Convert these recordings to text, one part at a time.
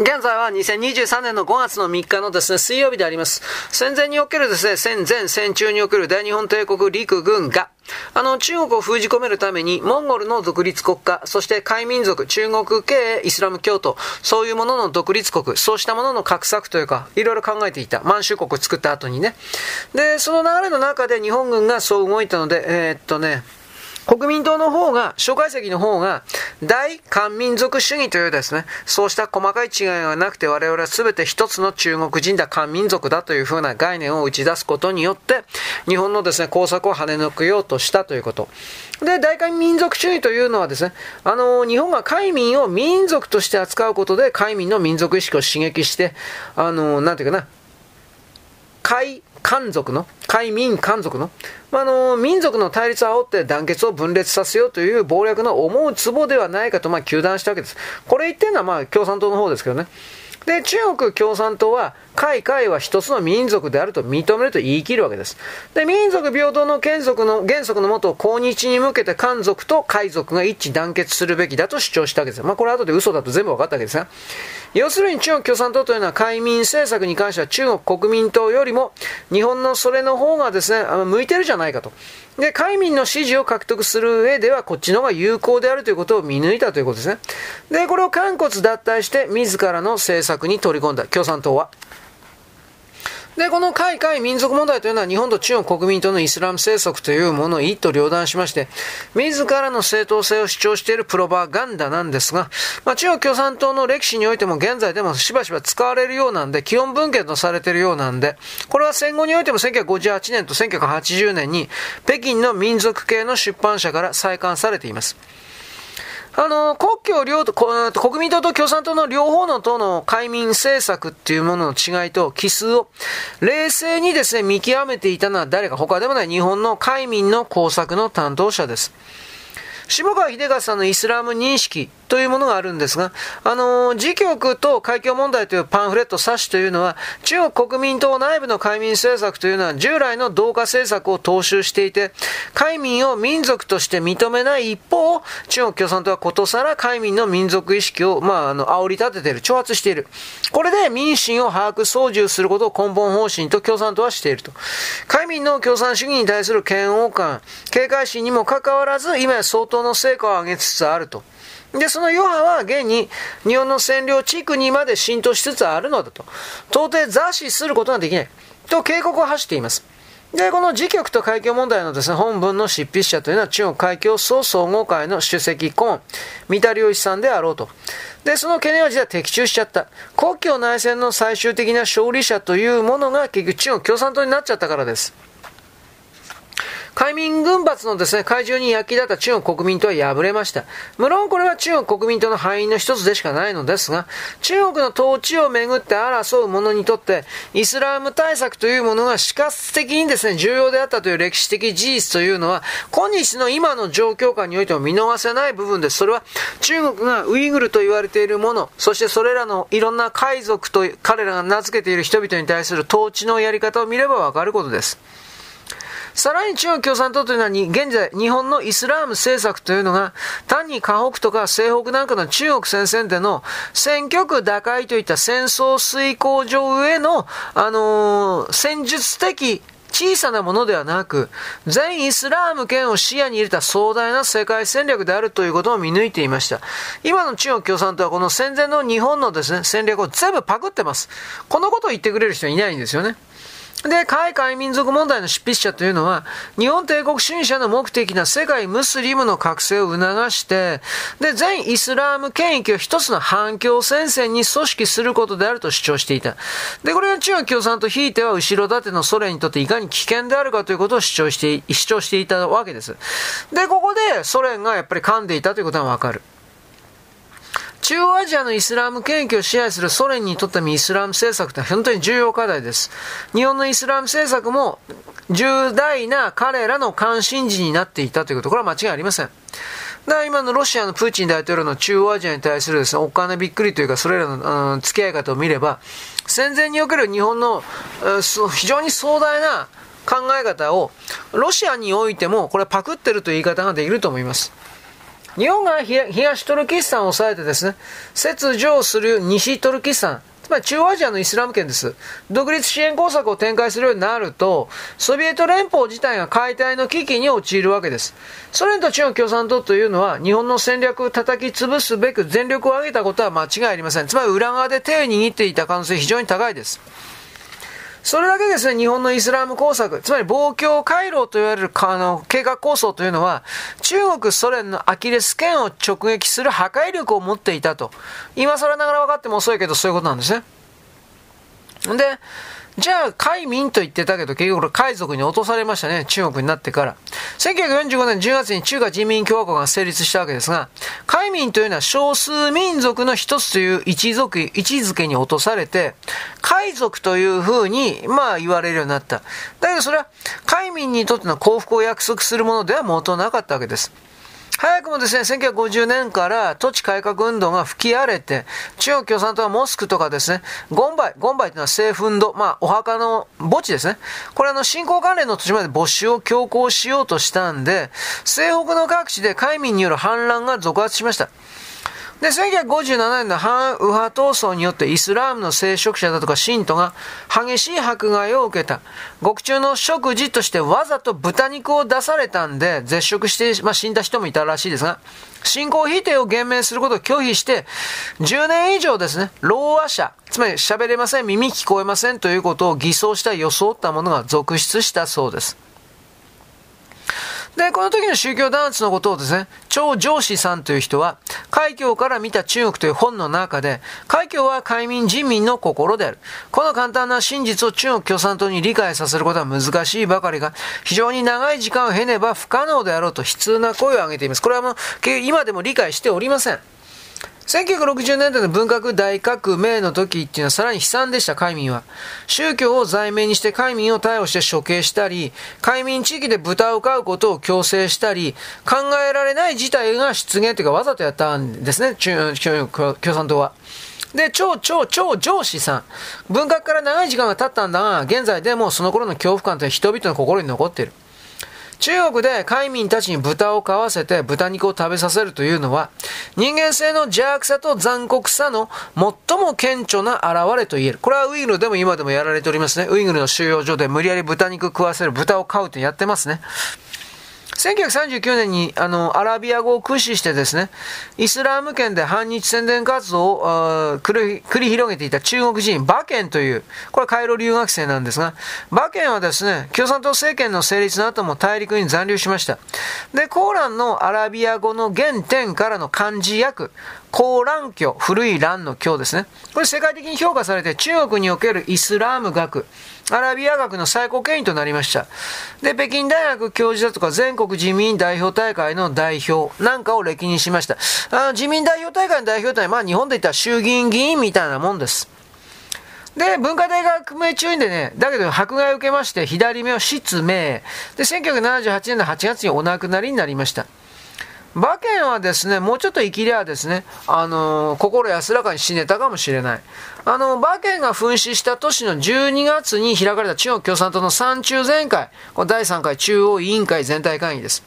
現在は2023年の5月の3日のですね、水曜日であります。戦前におけるですね、戦前、戦中における大日本帝国陸軍が、あの、中国を封じ込めるために、モンゴルの独立国家、そして海民族、中国系イスラム教徒、そういうものの独立国、そうしたものの画策というか、いろいろ考えていた。満州国を作った後にね。で、その流れの中で日本軍がそう動いたので、えー、っとね、国民党の方が、蒋介石の方が、大漢民族主義というですね、そうした細かい違いがなくて我々は全て一つの中国人だ、漢民族だというふうな概念を打ち出すことによって、日本のですね、工作を跳ね抜くようとしたということ。で、大韓民族主義というのはですね、あの、日本が海民を民族として扱うことで、海民の民族意識を刺激して、あの、なんていうかな、海漢族の、海民漢族の、まあ、の、民族の対立を煽って団結を分裂させようという謀略の思うツボではないかと、まあ、糾弾したわけです。これ言ってるのは、まあ、共産党の方ですけどね。で、中国共産党は、海海は一つの民族であると認めると言い切るわけです。で、民族平等の原則の、原則のもと、抗日に向けて漢族と海族が一致団結するべきだと主張したわけですまあ、これ後で嘘だと全部分かったわけですが。要するに中国共産党というのは海民政策に関しては中国国民党よりも日本のそれの方がですね、向いてるじゃないかと。で、海民の支持を獲得する上ではこっちの方が有効であるということを見抜いたということですね。で、これを肝骨脱退して自らの政策に取り込んだ共産党は。で、この海外民族問題というのは日本と中国国民党のイスラム政策というものを一刀両断しまして、自らの正当性を主張しているプロパガンダなんですが、まあ、中国共産党の歴史においても現在でもしばしば使われるようなんで、基本文献とされているようなんで、これは戦後においても1958年と1980年に北京の民族系の出版社から再刊されています。あの、国境両党、国民党と共産党の両方の党の解民政策っていうものの違いと奇数を冷静にですね、見極めていたのは誰か他でもない日本の解民の工作の担当者です。下川秀和さんのイスラム認識というものがあるんですが、あの、自局と海峡問題というパンフレット冊子というのは、中国国民党内部の海民政策というのは従来の同化政策を踏襲していて、海民を民族として認めない一方、中国共産党はことさら海民の民族意識を、まあ、あの、煽り立てている、挑発している。これで民心を把握、操縦することを根本方針と共産党はしていると。海民の共産主義に対する嫌悪感、警戒心にもかかわらず、今や相当の成果を上げつつあると。で、その余波は現に日本の占領地区にまで浸透しつつあるのだと。到底座視することができない。と警告を発しています。で、この自局と海峡問題のですね、本文の執筆者というのは中国海峡総総合会の主席コーン、三田良一さんであろうと。で、その懸念は実は的中しちゃった。国境内戦の最終的な勝利者というものが結局中国共産党になっちゃったからです。海民軍閥のですね、海中に焼き立った中国国民党は敗れました。無論これは中国国民党の敗因の一つでしかないのですが、中国の統治をめぐって争う者にとって、イスラム対策というものが死活的にですね、重要であったという歴史的事実というのは、今日の今の状況下においても見逃せない部分です。それは中国がウイグルと言われているもの、そしてそれらのいろんな海賊と彼らが名付けている人々に対する統治のやり方を見ればわかることです。さらに中国共産党というのは現在日本のイスラーム政策というのが単に河北とか西北なんかの中国戦線での選挙区打開といった戦争遂行上への、あのー、戦術的小さなものではなく、全イスラーム圏を視野に入れた壮大な世界戦略であるということを見抜いていました。今の中国共産党はこの戦前の日本のですね、戦略を全部パクってます。このことを言ってくれる人はいないんですよね。で、海外民族問題の執筆者というのは、日本帝国主義者の目的な世界ムスリムの覚醒を促して、で、全イスラーム権益を一つの反共戦線に組織することであると主張していた。で、これが中国共産党ひいては後ろ盾のソ連にとっていかに危険であるかということを主張して、主張していたわけです。で、ここでソ連がやっぱり噛んでいたということがわかる。中央アジアのイスラム権益を支配するソ連にとってもイスラム政策って本当に重要課題です。日本のイスラム政策も重大な彼らの関心事になっていたということ、これは間違いありません。だから今のロシアのプーチン大統領の中央アジアに対するですね、お金びっくりというか、それらの、うん、付き合い方を見れば、戦前における日本の、うん、非常に壮大な考え方を、ロシアにおいても、これパクってるという言い方ができると思います。日本が東トルキスタンを抑えてですね、切除する西トルキスタン、つまり中央アジアのイスラム圏です。独立支援工作を展開するようになると、ソビエト連邦自体が解体の危機に陥るわけです。ソ連と中国共産党というのは、日本の戦略を叩き潰すべく全力を挙げたことは間違いありません。つまり裏側で手を握っていた可能性非常に高いです。それだけですね、日本のイスラム工作、つまり防共回廊と言われるあの計画構想というのは、中国、ソ連のアキレス腱を直撃する破壊力を持っていたと。今更ながら分かっても遅いけど、そういうことなんですね。で、じゃあ、海民と言ってたけど、結局これ海賊に落とされましたね。中国になってから。1945年10月に中華人民共和国が成立したわけですが、海民というのは少数民族の一つという一族、位置づけに落とされて、海賊というふうに、まあ言われるようになった。だけどそれは、海民にとっての幸福を約束するものでは元なかったわけです。早くもですね、1950年から土地改革運動が吹き荒れて、中国共産党はモスクとかですね、ゴンバイ、ゴンバイというのは政府運動、まあ、お墓の墓地ですね。これあの、信仰関連の土地まで没収を強行しようとしたんで、西北の各地で海民による反乱が続発しました。で、1957年の反右派闘争によってイスラームの聖職者だとか信徒が激しい迫害を受けた。獄中の食事としてわざと豚肉を出されたんで、絶食して、まあ、死んだ人もいたらしいですが、信仰否定を言明することを拒否して、10年以上ですね、老和者、つまり喋れません、耳聞こえませんということを偽装した装ったものが続出したそうです。で、この時の宗教弾圧のことをですね、超上司さんという人は、海峡から見た中国という本の中で、海峡は海民人民の心である。この簡単な真実を中国共産党に理解させることは難しいばかりが、非常に長い時間を経ねば不可能であろうと悲痛な声を上げています。これはもう、今でも理解しておりません。1960年代の文革大革命の時っていうのはさらに悲惨でした、海民は。宗教を罪名にして海民を逮捕して処刑したり、海民地域で豚を飼うことを強制したり、考えられない事態が出現というかわざとやったんですね、中共産党は。で、超超超上司さん。文革から長い時間が経ったんだが、現在でもその頃の恐怖感って人々の心に残っている。中国で海民たちに豚を飼わせて豚肉を食べさせるというのは、人間性の邪悪さと残酷さの最も顕著な現れと言える。これはウイグルでも今でもやられておりますね。ウイグルの収容所で無理やり豚肉食わせる、豚を飼うってやってますね。1939年にあのアラビア語を駆使してですね、イスラム圏で反日宣伝活動を繰り広げていた中国人、馬券という、これカイロ留学生なんですが、馬券はですね、共産党政権の成立の後も大陸に残留しました。で、コーランのアラビア語の原点からの漢字訳、コーラン教、古い蘭の教ですね。これ世界的に評価されて中国におけるイスラーム学、アラビア学の最高権威となりました。で、北京大学教授だとか全国自民代表大会の代表なんかを歴任しました。あ自民代表大会の代表というのは、まあ日本で言ったら衆議院議員みたいなもんです。で、文化大学名中にでね、だけど迫害を受けまして、左目を失明。で、1978年の8月にお亡くなりになりました。馬券はですね、もうちょっと生きりゃですね、あのー、心安らかに死ねたかもしれない。あの、馬券が噴死した年の12月に開かれた中国共産党の三中全会、この第3回中央委員会全体会議です。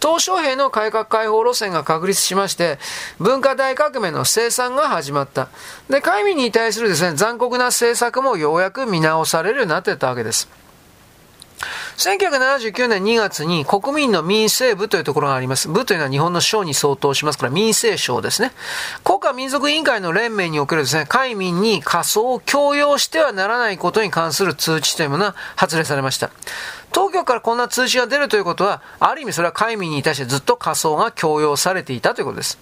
鄧小平の改革開放路線が確立しまして、文化大革命の生産が始まった。で、会民に対するですね、残酷な政策もようやく見直されるようになってったわけです。1979年2月に国民の民政部というところがあります。部というのは日本の省に相当しますから民政省ですね。国家民族委員会の連盟におけるですね、海民に仮想を強要してはならないことに関する通知というものが発令されました。当局からこんな通知が出るということは、ある意味それは海民に対してずっと仮想が強要されていたということです。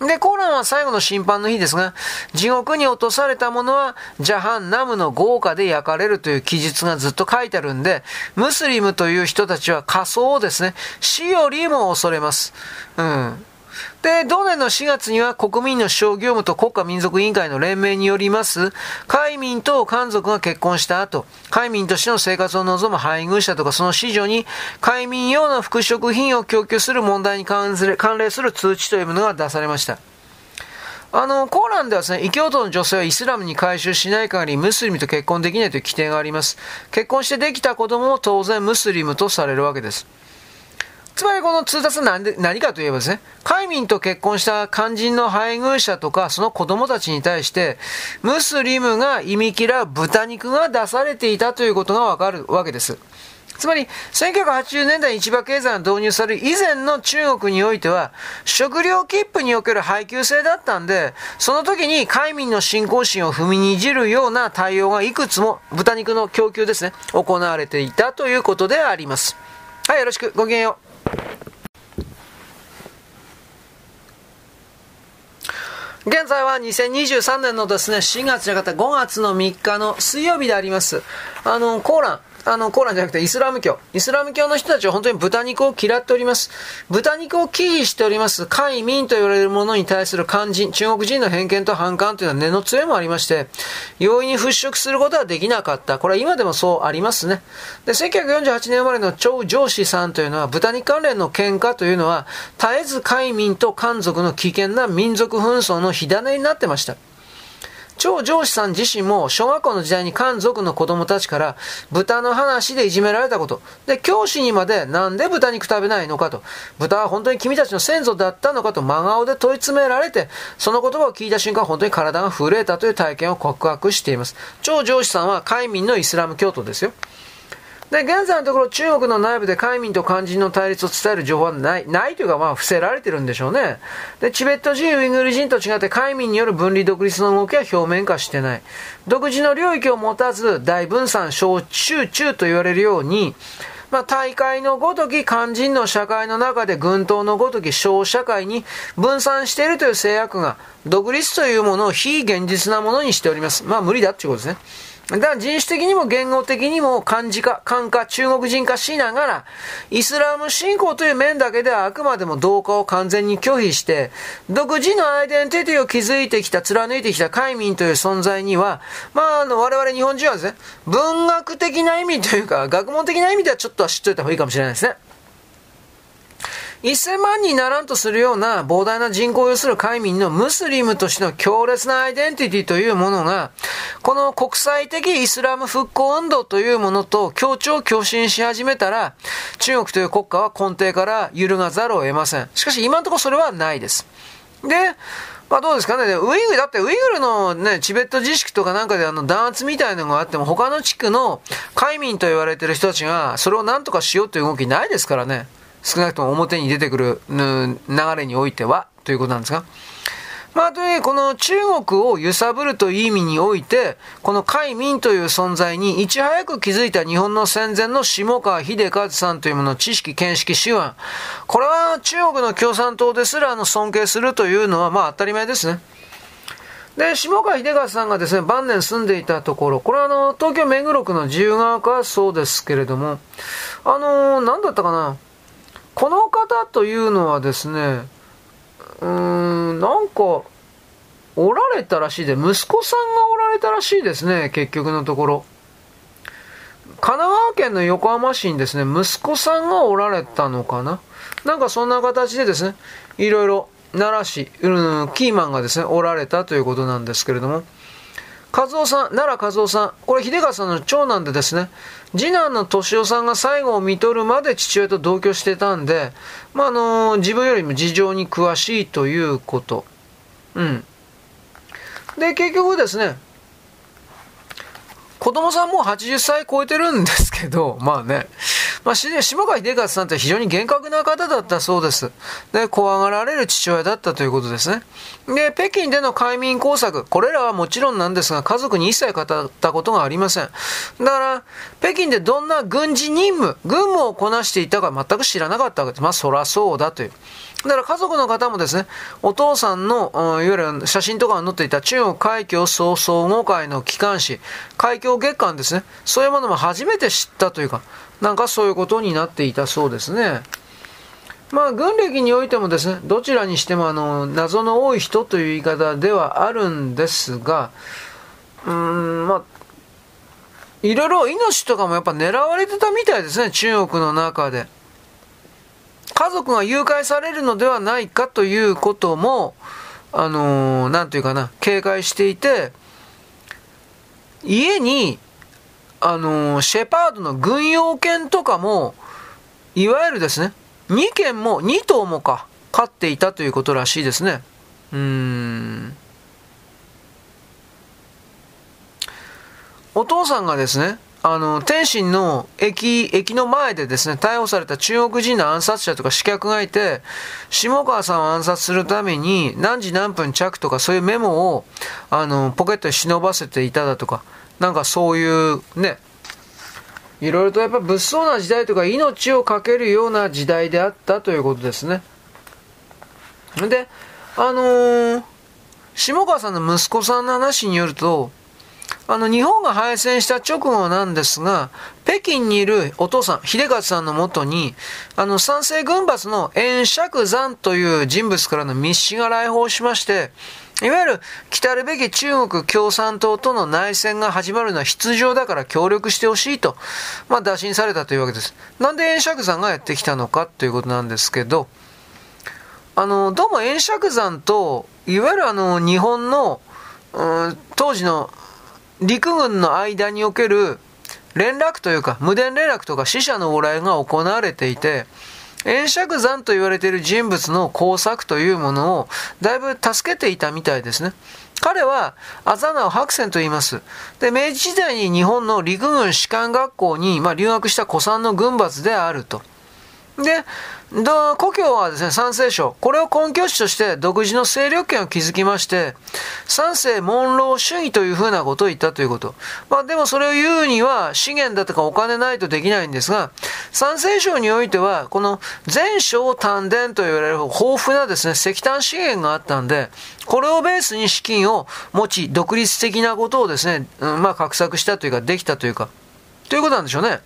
で、コーランは最後の審判の日ですが、地獄に落とされた者は、ジャハンナムの豪華で焼かれるという記述がずっと書いてあるんで、ムスリムという人たちは仮想をですね、死よりも恐れます。うん。で、同年の4月には国民の小業務と国家民族委員会の連盟によります、海民と漢族が結婚した後、海民としての生活を望む配偶者とかその子女に、海民用の服飾品を供給する問題に関連する通知というものが出されました。あの、コーランではですね、異教徒の女性はイスラムに改宗しない限りムスリムと結婚できないという規定があります。結婚してできた子供も当然ムスリムとされるわけです。つまりこの通達は何で何かといえばですね、海民と結婚した肝心の配偶者とかその子供たちに対して、ムスリムが忌み嫌う豚肉が出されていたということがわかるわけです。つまり、1980年代に市場経済が導入される以前の中国においては、食料切符における配給制だったんで、その時に海民の信仰心を踏みにじるような対応がいくつも豚肉の供給ですね、行われていたということであります。はい、よろしく。ごきげんよう。現在は2023年のですね、4月じゃなかった5月の3日の水曜日であります。あの、コーラン。あの、コーランじゃなくてイスラム教。イスラム教の人たちは本当に豚肉を嫌っております。豚肉を忌避しております。海民と言われるものに対する肝心、中国人の偏見と反感というのは根の強いもありまして、容易に払拭することはできなかった。これは今でもそうありますね。で、1948年生まれの張上司さんというのは、豚肉関連の喧嘩というのは、絶えず海民と漢族の危険な民族紛争の火種になってました。超上司さん自身も小学校の時代に漢族の子供たちから豚の話でいじめられたこと。で、教師にまでなんで豚肉食べないのかと。豚は本当に君たちの先祖だったのかと真顔で問い詰められて、その言葉を聞いた瞬間本当に体が震えたという体験を告白しています。超上司さんは海民のイスラム教徒ですよ。で、現在のところ中国の内部で海民と漢人の対立を伝える情報はない、ないというかまあ伏せられてるんでしょうね。で、チベット人、ウイグル人と違って海民による分離独立の動きは表面化してない。独自の領域を持たず大分散、小中中と言われるように、まあ、大会のごとき肝心の社会の中で軍党のごとき小社会に分散しているという制約が、独立というものを非現実なものにしております。まあ無理だっていうことですね。だから人種的にも言語的にも漢字化、漢化、中国人化しながら、イスラム信仰という面だけではあくまでも同化を完全に拒否して、独自のアイデンティティを築いてきた、貫いてきた海民という存在には、まあ、あの、我々日本人はですね、文学的な意味というか、学問的な意味ではちょっとは知っといた方がいいかもしれないですね。1000万人ならんとするような膨大な人口を有する海民のムスリムとしての強烈なアイデンティティというものが、この国際的イスラム復興運動というものと協調共振し始めたら、中国という国家は根底から揺るがざるを得ません。しかし今のところそれはないです。で、まあどうですかね。ウイグル、だってウイグルのね、チベット自粛とかなんかであの弾圧みたいなのがあっても、他の地区の海民と言われてる人たちが、それを何とかしようという動きないですからね。少なくとも表に出てくる流れにおいては、ということなんですが。まあ、とにこの中国を揺さぶるという意味において、この海民という存在にいち早く気づいた日本の戦前の下川秀和さんというものの知識、見識、手腕。これは中国の共産党ですらの尊敬するというのはまあ当たり前ですね。で、下川秀和さんがですね、晩年住んでいたところ、これはあの、東京目黒区の自由が丘そうですけれども、あのー、なんだったかな？この方というのはですね、うーん、なんか、おられたらしいで、息子さんがおられたらしいですね、結局のところ。神奈川県の横浜市にですね、息子さんがおられたのかななんかそんな形でですね、いろいろ奈良市、うん、キーマンがですね、おられたということなんですけれども、和夫さん、奈良和夫さん、これ秀川さんの長男でですね、次男の敏夫さんが最後を見取るまで父親と同居してたんで、まあ、あの自分よりも事情に詳しいということ。うん。で、結局ですね、子供さんもう80歳超えてるんですけど、まあね、まあ、下川秀和さんって非常に厳格な方だったそうです。で、怖がられる父親だったということですね。で、北京での快民工作、これらはもちろんなんですが、家族に一切語ったことがありません。だから、北京でどんな軍事任務、軍務をこなしていたか全く知らなかったわけです。まあ、そらそうだという。だから家族の方もですね、お父さんの、いわゆる写真とかが載っていた中国海峡総総合会の機関紙、海峡月間ですね、そういうものも初めて知ったというか、なんかそういうことになっていたそうですね。まあ、軍歴においてもですね、どちらにしてもあの、謎の多い人という言い方ではあるんですが、うーん、まあ、いろいろ命とかもやっぱ狙われてたみたいですね、中国の中で。家族が誘拐されるのではないかということも、あのー、なんというかな、警戒していて、家にあのシェパードの軍用犬とかも、いわゆるですね、2件も、2頭もか、飼っていたということらしいですね。うーん。お父さんがですね、あの、天津の駅、駅の前でですね、逮捕された中国人の暗殺者とか刺客がいて、下川さんを暗殺するために何時何分着とかそういうメモを、あの、ポケットに忍ばせていただとか、なんかそういうね、いろいろとやっぱ物騒な時代とか命を懸けるような時代であったということですね。で、あのー、下川さんの息子さんの話によると、あの、日本が敗戦した直後なんですが、北京にいるお父さん、秀勝さんのもとに、あの、三世軍閥の円釈山という人物からの密使が来訪しまして、いわゆる来るべき中国共産党との内戦が始まるのは必要だから協力してほしいと、まあ、打診されたというわけです。なんで円釈山がやってきたのかということなんですけど、あの、どうも円釈山と、いわゆるあの、日本の、うん、当時の陸軍の間における連絡というか、無電連絡とか死者の往来が行われていて、円釈山と言われている人物の工作というものをだいぶ助けていたみたいですね。彼は、アザナオ白泉と言います。で、明治時代に日本の陸軍士官学校に、まあ、留学した古参の軍閥であると。で、故郷はですね、三世省。これを根拠地として独自の勢力圏を築きまして、三世門老主義というふうなことを言ったということ。まあでもそれを言うには資源だとかお金ないとできないんですが、三世省においては、この全省丹田と言われる豊富なですね、石炭資源があったんで、これをベースに資金を持ち、独立的なことをですね、うん、まあ画策したというか、できたというか、ということなんでしょうね。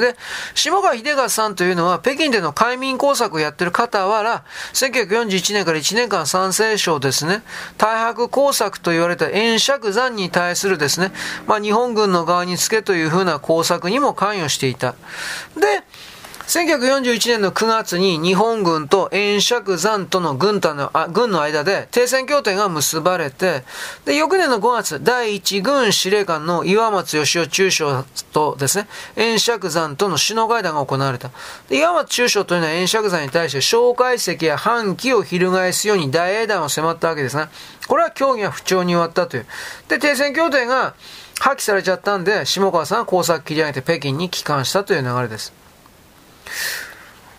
で、下川秀勝さんというのは、北京での海民工作をやってる方はら、1941年から1年間参政省ですね、大白工作と言われた円釈山に対するですね、まあ日本軍の側につけというふうな工作にも関与していた。で、1941年の9月に日本軍と円釈山との軍隊のあ軍の間で停戦協定が結ばれて、で、翌年の5月、第1軍司令官の岩松義雄中将とですね、円釈山との首脳会談が行われた。で岩松中将というのは円釈山に対して蒋介石や反旗を翻すように大英断を迫ったわけですね。これは協議は不調に終わったという。で、停戦協定が破棄されちゃったんで、下川さんは工作切り上げて北京に帰還したという流れです。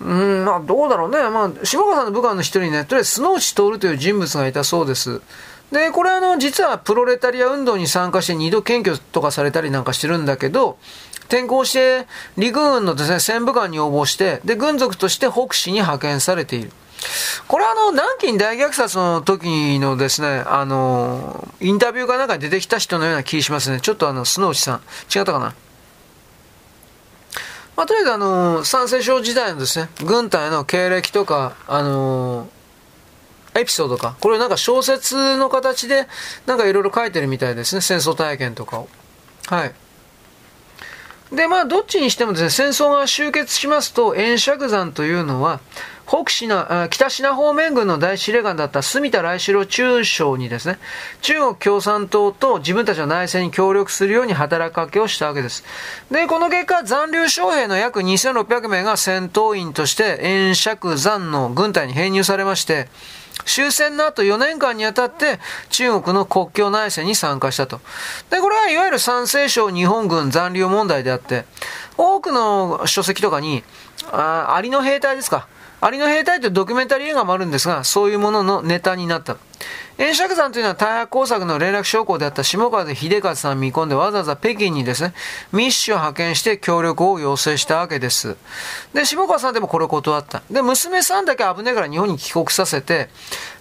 うん、まあどうだろうね。まあ、下川さんの部下の一人にね、とりあえずスノーチ徹という人物がいたそうです。で、これあの、実はプロレタリア運動に参加して二度検挙とかされたりなんかしてるんだけど、転校して陸軍のですね、戦部官に応募して、で、軍属として北市に派遣されている。これはあの、南京大虐殺の時のですね、あの、インタビューかなんかに出てきた人のような気しますね。ちょっとあの、スノーチさん、違ったかな？まあ、とりあえずあの、三世省時代のですね、軍隊の経歴とか、あのー、エピソードか、これなんか小説の形で、なんかいろいろ書いてるみたいですね、戦争体験とかを。はい。で、まあ、どっちにしてもですね、戦争が終結しますと、円釈山というのは、北シナ、北シナ方面軍の大司令官だった住田来四郎中将にですね、中国共産党と自分たちの内戦に協力するように働きかけをしたわけです。で、この結果、残留将兵の約2600名が戦闘員として円釈山の軍隊に編入されまして、終戦の後4年間にあたって中国の国境内戦に参加したと。で、これはいわゆる山西省日本軍残留問題であって、多くの書籍とかに、あ、アリの兵隊ですか。アリの兵隊というドキュメンタリー映画もあるんですが、そういうもののネタになった。円釈山というのは大白工作の連絡将校であった下川秀和さん見込んでわざわざ北京にですね、密使を派遣して協力を要請したわけです。で、下川さんでもこれを断った。で、娘さんだけ危ないから日本に帰国させて、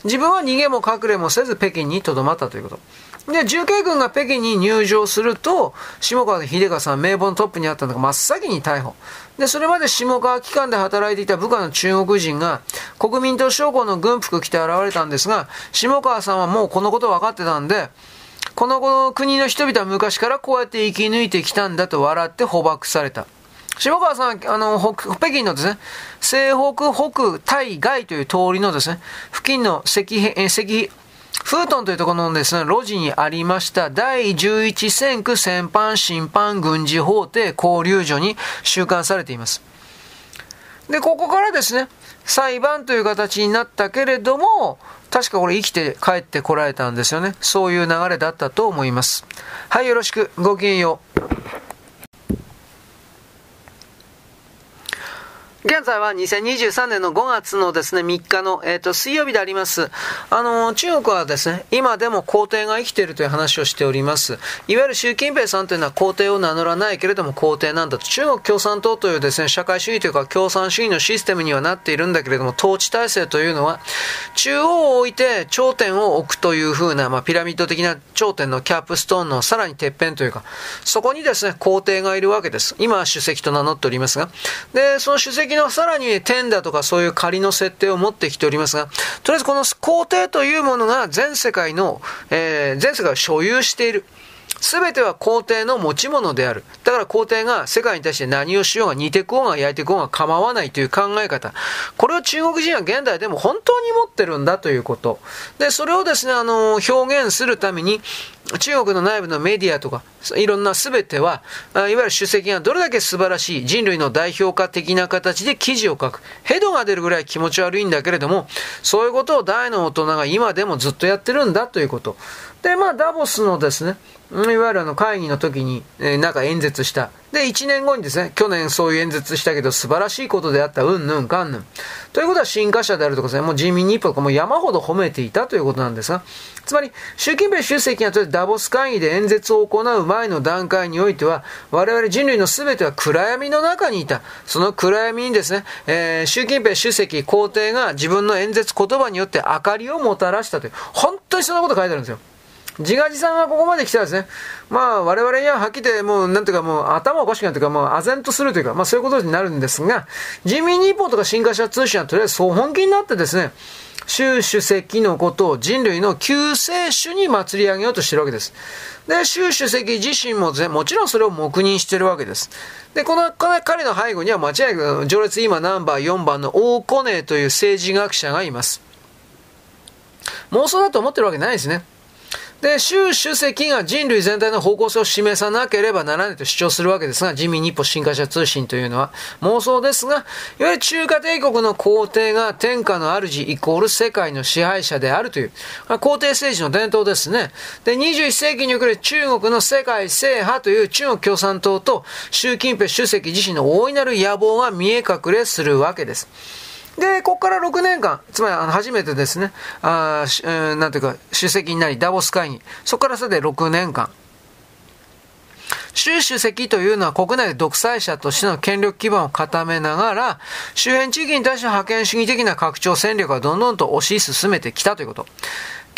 自分は逃げも隠れもせず北京に留まったということ。で、重慶軍が北京に入場すると、下川秀和さん、名簿のトップにあったのが真っ先に逮捕。で、それまで下川機関で働いていた部下の中国人が、国民党将校の軍服着て現れたんですが、下川さんはもうこのこと分かってたんで、この国の人々は昔からこうやって生き抜いてきたんだと笑って捕獲された。下川さんは、あの、北京のですね、西北北対外という通りのですね、付近の石、石、フートンというところのですね、路地にありました第11戦区戦犯審判軍事法廷交流所に収監されています。で、ここからですね、裁判という形になったけれども、確かこれ生きて帰ってこられたんですよね。そういう流れだったと思います。はい、よろしく。ごきげんよう。現在は2023年の5月のですね、3日の、えっ、ー、と、水曜日であります。あの、中国はですね、今でも皇帝が生きているという話をしております。いわゆる習近平さんというのは皇帝を名乗らないけれども皇帝なんだと。中国共産党というですね、社会主義というか共産主義のシステムにはなっているんだけれども、統治体制というのは、中央を置いて頂点を置くというふうな、まあ、ピラミッド的な頂点のキャップストーンのさらにてっぺんというか、そこにですね、皇帝がいるわけです。今は主席と名乗っておりますが。で、その主席のさらに天だとかそういう仮の設定を持ってきておりますが、とりあえずこの皇帝というものが全世界の、えー、全世界を所有している。すべては皇帝の持ち物である。だから皇帝が世界に対して何をしようが煮てこうが焼いてこうが構わないという考え方。これを中国人は現代でも本当に持ってるんだということ。で、それをですね、あの、表現するために、中国の内部のメディアとか、いろんなすべては、いわゆる主席がどれだけ素晴らしい人類の代表化的な形で記事を書く。ヘドが出るぐらい気持ち悪いんだけれども、そういうことを大の大人が今でもずっとやってるんだということ。で、まあ、ダボスのですね、いわゆるあの会議の時に、えー、なんか演説した。で、1年後にですね、去年そういう演説したけど素晴らしいことであった、うんぬんかんぬん。ということは進化者であるとかですね、もう人民日報とかも山ほど褒めていたということなんですが、つまり、習近平主席がダボス会議で演説を行う前の段階においては、我々人類の全ては暗闇の中にいた。その暗闇にですね、えー、習近平主席皇帝が自分の演説言葉によって明かりをもたらしたという、本当にそんなこと書いてあるんですよ。自画自賛がここまで来たらですね、まあ我々にははっきり言ってもうなんていうかもう頭おかしくなるというかもう唖然とするというか、まあそういうことになるんですが、人民日報とか新華社通信はとりあえずそう本気になってですね、習主席のことを人類の救世主に祭り上げようとしてるわけです。で、習主席自身ももちろんそれを黙認してるわけです。で、この、この彼の背後には間違いなく、序列今ナンバー4番の大コネという政治学者がいます。妄想だと思ってるわけないですね。で、習主席が人類全体の方向性を示さなければならないと主張するわけですが、人民日報新華社通信というのは妄想ですが、いわゆる中華帝国の皇帝が天下の主イコール世界の支配者であるという、皇帝政治の伝統ですね。で、21世紀における中国の世界制覇という中国共産党と習近平主席自身の大いなる野望が見え隠れするわけです。で、ここから6年間、つまりあの初めてですね、あえー、なんていうか、主席になり、ダボス会議、そこからさで6年間、習主席というのは国内で独裁者としての権力基盤を固めながら、周辺地域に対して覇権主義的な拡張戦略はどんどんと推し進めてきたということ。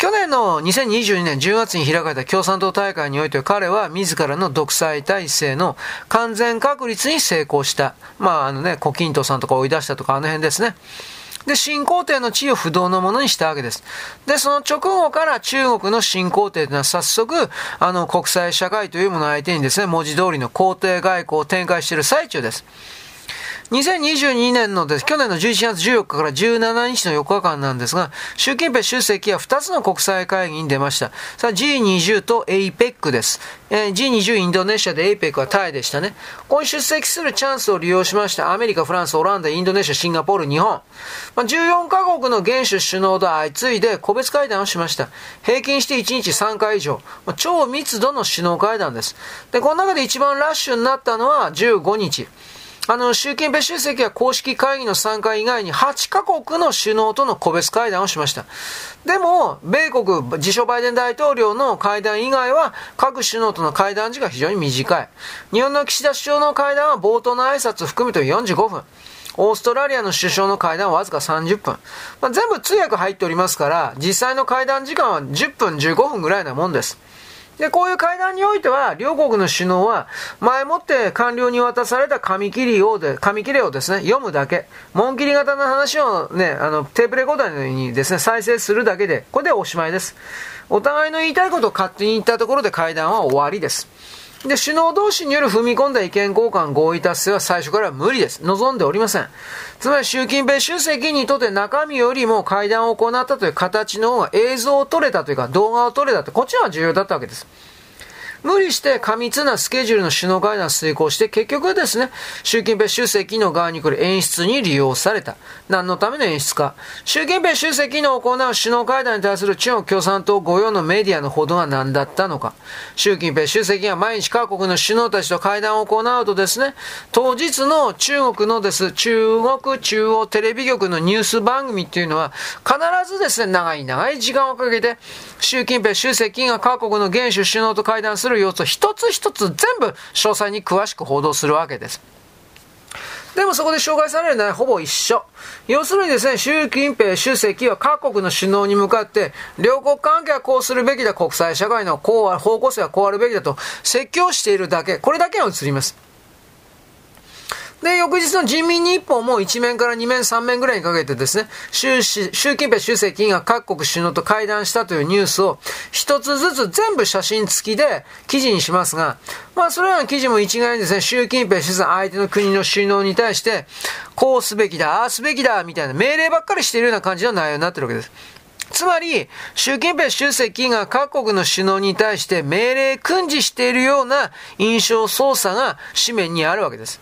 去年の2022年10月に開かれた共産党大会において彼は自らの独裁体制の完全確立に成功した。まああのね、胡錦涛さんとか追い出したとかあの辺ですね。で、新皇帝の地位を不動のものにしたわけです。で、その直後から中国の新皇帝というのは早速、あの国際社会というものを相手にですね、文字通りの皇帝外交を展開している最中です。2022年のです、去年の11月14日から17日の4日間なんですが、習近平主席は2つの国際会議に出ました。さあ G20 と APEC です。えー、G20 インドネシアで APEC はタイでしたね。ここに出席するチャンスを利用しまして、アメリカ、フランス、オランダ、インドネシア、シンガポール、日本。まあ、14カ国の元首首脳と相次いで個別会談をしました。平均して1日3回以上。まあ、超密度の首脳会談です。で、この中で一番ラッシュになったのは15日。あの、習近平主席は公式会議の参加以外に8カ国の首脳との個別会談をしました。でも、米国、自称バイデン大統領の会談以外は、各首脳との会談時が非常に短い。日本の岸田首相の会談は冒頭の挨拶含めて45分。オーストラリアの首相の会談はわずか30分。まあ、全部通訳入っておりますから、実際の会談時間は10分15分ぐらいなもんです。で、こういう会談においては、両国の首脳は、前もって官僚に渡された紙切りをで、紙切れをですね、読むだけ。紋切り型の話をね、あの、テープレコーダーにですね、再生するだけで、これでおしまいです。お互いの言いたいことを勝手に言ったところで会談は終わりです。で、首脳同士による踏み込んだ意見交換合意達成は最初から無理です。望んでおりません。つまり習近平主席にとって中身よりも会談を行ったという形の方が映像を撮れたというか動画を撮れたって、こっちは重要だったわけです。無理して過密なスケジュールの首脳会談を遂行して、結局ですね、習近平主席の側に来る演出に利用された。何のための演出か。習近平主席の行う首脳会談に対する中国共産党御用のメディアの報道は何だったのか。習近平主席が毎日各国の首脳たちと会談を行うとですね、当日の中国のです、中国中央テレビ局のニュース番組っていうのは、必ずですね、長い長い時間をかけて、習近平主席が各国の元首首脳と会談する様子を一つ一つ全部詳細に詳しく報道するわけです。でもそこで紹介されるのはほぼ一緒。要するにですね、習近平主席は各国の首脳に向かって、両国関係はこうするべきだ、国際社会のこう方向性はこうあるべきだと説教しているだけ、これだけが映ります。で、翌日の人民日報も1面から2面、3面ぐらいにかけてですね、習習近平主席が各国首脳と会談したというニュースを一つずつ全部写真付きで記事にしますが、まあそれらの記事も一概にですね、習近平主席相手の国の首脳に対して、こうすべきだ、ああすべきだ、みたいな命令ばっかりしているような感じの内容になってるわけです。つまり、習近平主席が各国の首脳に対して命令訓示しているような印象操作が紙面にあるわけです。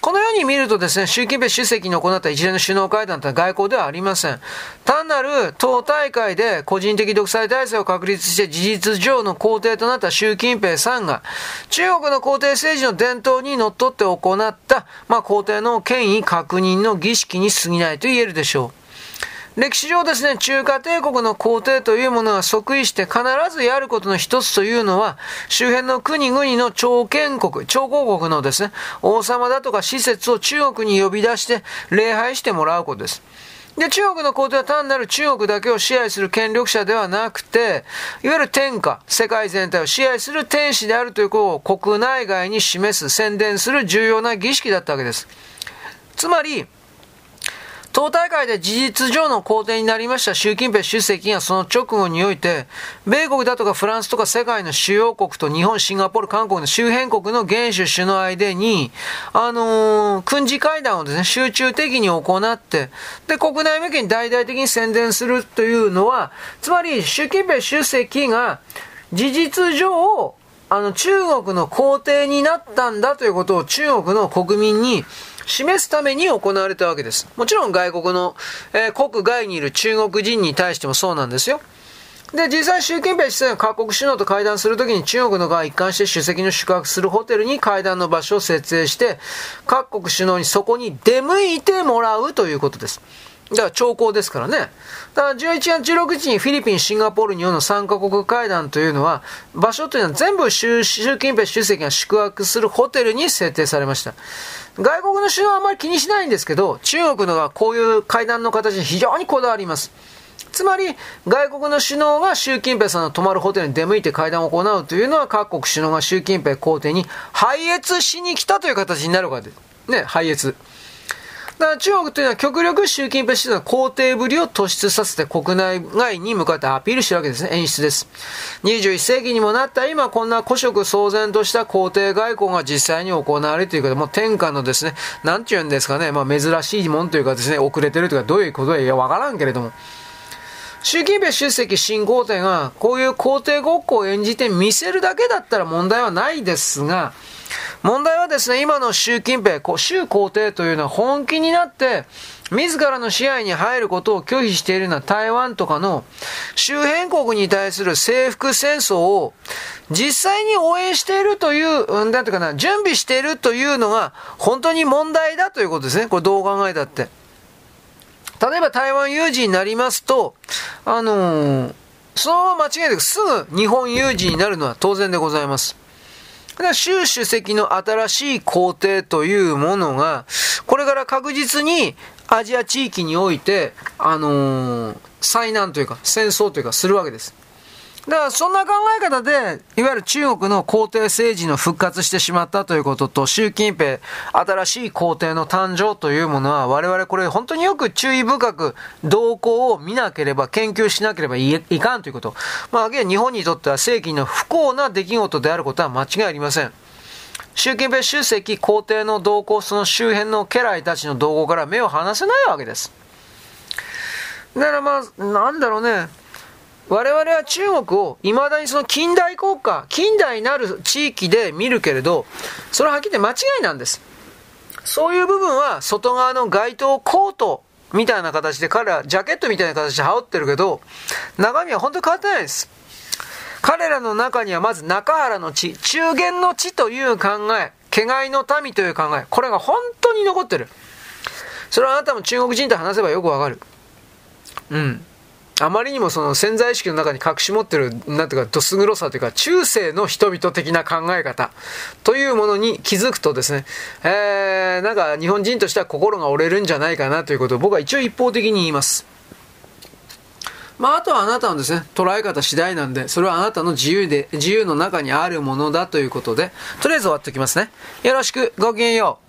このように見るとですね、習近平主席の行った一連の首脳会談とは外交ではありません。単なる党大会で個人的独裁体制を確立して事実上の皇帝となった習近平さんが、中国の皇帝政治の伝統にのっとって行った、まあ、皇帝の権威確認の儀式に過ぎないと言えるでしょう。歴史上ですね、中華帝国の皇帝というものが即位して必ずやることの一つというのは、周辺の国々の朝見国、朝貢国のですね、王様だとか施設を中国に呼び出して礼拝してもらうことです。で、中国の皇帝は単なる中国だけを支配する権力者ではなくて、いわゆる天下、世界全体を支配する天使であるということを国内外に示す、宣伝する重要な儀式だったわけです。つまり、党大会で事実上の皇帝になりました。習近平主席がその直後において、米国だとかフランスとか世界の主要国と日本、シンガポール、韓国の周辺国の元首首脳間に、あのー、軍事会談をですね、集中的に行って、で、国内向けに大々的に宣伝するというのは、つまり習近平主席が事実上、あの、中国の皇帝になったんだということを中国の国民に示すために行われたわけです。もちろん外国の、えー、国外にいる中国人に対してもそうなんですよ。で、実際習近平主席が各国首脳と会談するときに中国の側一貫して主席の宿泊するホテルに会談の場所を設営して、各国首脳にそこに出向いてもらうということです。だから兆候ですからね。だから11月16日にフィリピン、シンガポール、日本の3カ国会談というのは、場所というのは全部習近平主席が宿泊するホテルに設定されました。外国の首脳はあまり気にしないんですけど、中国のはこういう会談の形に非常にこだわります。つまり、外国の首脳が習近平さんの泊まるホテルに出向いて会談を行うというのは、各国首脳が習近平皇帝に拝謁しに来たという形になるわけです。ね、拝謁。だから中国というのは極力習近平氏の皇帝ぶりを突出させて国内外に向かってアピールしてるわけですね。演出です。21世紀にもなった今、こんな古色騒然とした皇帝外交が実際に行われるということ、もう天下のですね、なんて言うんですかね、まあ珍しいもんというかですね、遅れてるというか、どういうことやわからんけれども、習近平主席新皇帝がこういう皇帝ごっこを演じて見せるだけだったら問題はないですが、問題はですね、今の習近平、習皇帝というのは本気になって、自らの支配に入ることを拒否しているのは台湾とかの周辺国に対する征服戦争を実際に応援しているという、なんていうかな、準備しているというのが本当に問題だということですね。これどう考えたって。例えば台湾有事になりますと、あのー、そのまま間違いなくすぐ日本有事になるのは当然でございます。だから習主席の新しい皇帝というものが、これから確実にアジア地域において、あのー、災難というか、戦争というか、するわけです。だからそんな考え方で、いわゆる中国の皇帝政治の復活してしまったということと、習近平、新しい皇帝の誕生というものは、我々これ本当によく注意深く動向を見なければ、研究しなければいかんということ。まあ、日本にとっては世紀の不幸な出来事であることは間違いありません。習近平主席皇帝の動向、その周辺の家来たちの動向から目を離せないわけです。だからまあ、なんだろうね。我々は中国を未だにその近代国家、近代なる地域で見るけれど、それははっきり言って間違いなんです。そういう部分は外側の街頭コートみたいな形で彼らジャケットみたいな形で羽織ってるけど、中身は本当に変わってないです。彼らの中にはまず中原の地、中原の地という考え、気概の民という考え、これが本当に残ってる。それはあなたも中国人と話せばよくわかる。うん。あまりにもその潜在意識の中に隠し持ってる、なんていうか、どす黒さというか、中世の人々的な考え方というものに気づくとですね、えー、なんか日本人としては心が折れるんじゃないかなということを僕は一応一方的に言います。まあ、あとはあなたのですね、捉え方次第なんで、それはあなたの自由で、自由の中にあるものだということで、とりあえず終わっておきますね。よろしく、ごきげんよう。